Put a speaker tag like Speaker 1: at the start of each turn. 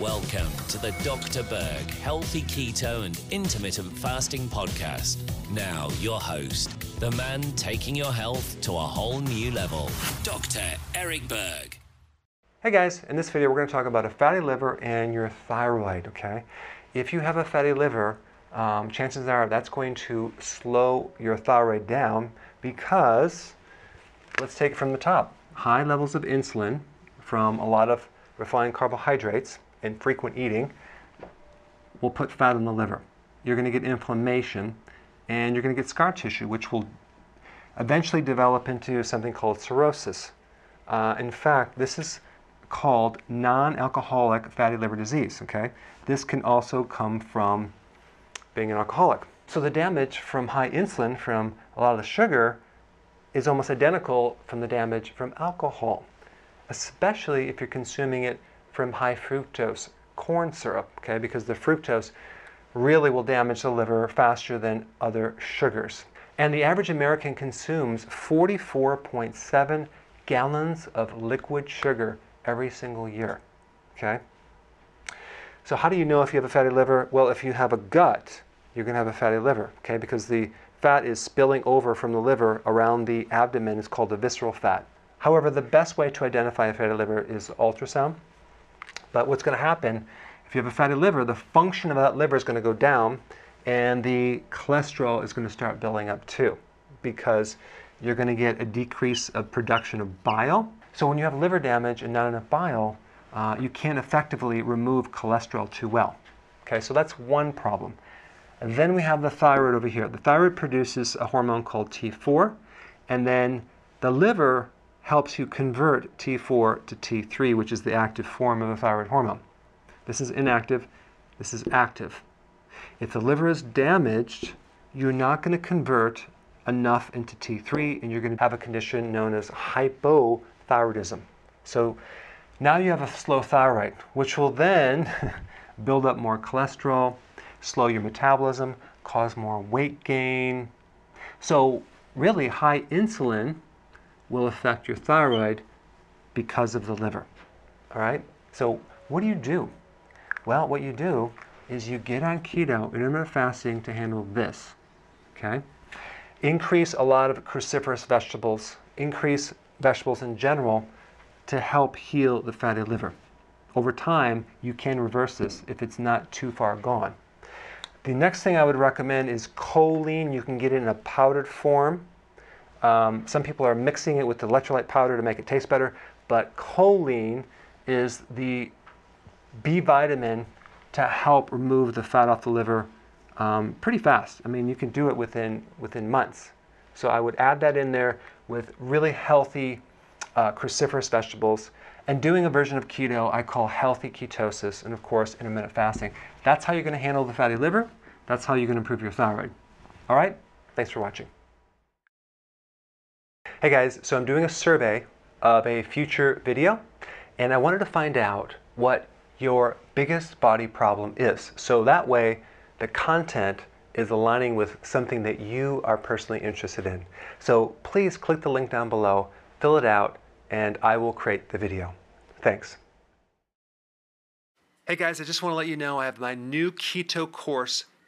Speaker 1: Welcome to the Dr. Berg Healthy Keto and Intermittent Fasting Podcast. Now, your host, the man taking your health to a whole new level, Dr. Eric Berg.
Speaker 2: Hey guys, in this video, we're going to talk about a fatty liver and your thyroid, okay? If you have a fatty liver, um, chances are that's going to slow your thyroid down because, let's take it from the top. High levels of insulin from a lot of refined carbohydrates and frequent eating will put fat in the liver. You're going to get inflammation and you're going to get scar tissue, which will eventually develop into something called cirrhosis. Uh, in fact, this is called non-alcoholic fatty liver disease, okay? This can also come from being an alcoholic. So the damage from high insulin from a lot of the sugar is almost identical from the damage from alcohol, especially if you're consuming it from high fructose corn syrup, okay, because the fructose really will damage the liver faster than other sugars. And the average American consumes 44.7 gallons of liquid sugar every single year, okay? So how do you know if you have a fatty liver? Well, if you have a gut, you're going to have a fatty liver, okay? Because the fat is spilling over from the liver around the abdomen. It's called the visceral fat. However, the best way to identify a fatty liver is ultrasound. But what's going to happen if you have a fatty liver, the function of that liver is going to go down and the cholesterol is going to start building up too because you're going to get a decrease of production of bile. So when you have liver damage and not enough bile, uh, you can't effectively remove cholesterol too well. Okay, so that's one problem. And then we have the thyroid over here. The thyroid produces a hormone called T4, and then the liver helps you convert T4 to T3, which is the active form of the thyroid hormone. This is inactive, this is active. If the liver is damaged, you're not going to convert enough into T3 and you're going to have a condition known as hypothyroidism. So now you have a slow thyroid, which will then build up more cholesterol, slow your metabolism, cause more weight gain. So really high insulin will affect your thyroid because of the liver. All right? So, what do you do? Well, what you do is you get on keto, intermittent fasting to handle this. Okay? Increase a lot of cruciferous vegetables, increase vegetables in general to help heal the fatty liver. Over time, you can reverse this if it's not too far gone. The next thing I would recommend is choline. You can get it in a powdered form. Um, some people are mixing it with electrolyte powder to make it taste better, but choline is the B vitamin to help remove the fat off the liver um, pretty fast. I mean, you can do it within within months. So I would add that in there with really healthy uh, cruciferous vegetables and doing a version of keto I call healthy ketosis and of course intermittent fasting. That's how you're going to handle the fatty liver. That's how you're going to improve your thyroid. All right? Thanks for watching. Hey guys, so I'm doing a survey of a future video and I wanted to find out what your biggest body problem is. So that way the content is aligning with something that you are personally interested in. So please click the link down below, fill it out, and I will create the video. Thanks. Hey guys, I just want to let you know I have my new keto course